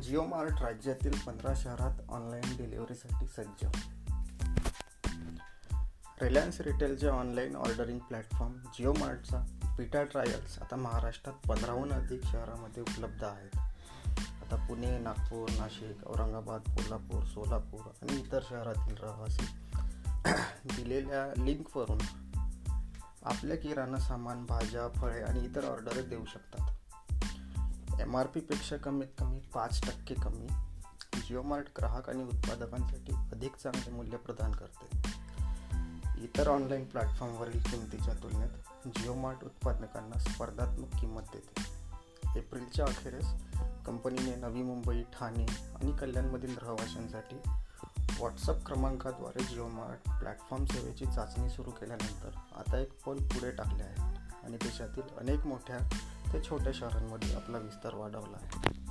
Jio mart राज्यातील पंधरा शहरात ऑनलाईन डिलिव्हरीसाठी सज्ज. रिलायन्स रिटेलचे ऑनलाईन ऑर्डरिंग प्लॅटफॉर्म जिओ मार्टचा पिटा ट्रायल्स आता महाराष्ट्रात पंधराहून अधिक शहरामध्ये उपलब्ध आहेत. आता पुणे नागपूर नाशिक औरंगाबाद कोल्हापूर सोलापूर आणि इतर शहरातील रहिवासी दिलेल्या लिंकवरून आपल्या किराणा सामान भाज्या फळे आणि इतर ऑर्डर देऊ शकतात. एम आर पीपेक्षा कमीत कमी पाच टक्के कमी जिओमार्ट ग्राहक आणि उत्पादकांसाठी अधिक चांगले मूल्य प्रदान करते. इतर ऑनलाईन प्लॅटफॉर्मवरील किमतीच्या तुलनेत जिओमार्ट उत्पादकांना स्पर्धात्मक किंमत देते. एप्रिलच्या अखेरीस कंपनीने नवी मुंबई ठाणे आणि कल्याणमधील रहिवाशांसाठी व्हॉट्सअप क्रमांकाद्वारे जिओमार्ट प्लॅटफॉर्म सेवेची चाचणी सुरू केल्यानंतर आता एक पोल पुढे टाकले आहे आणि देशातील अनेक मोठ्या ते छोट्या शहरांमध्ये आपला विस्तार वाढवला आहे.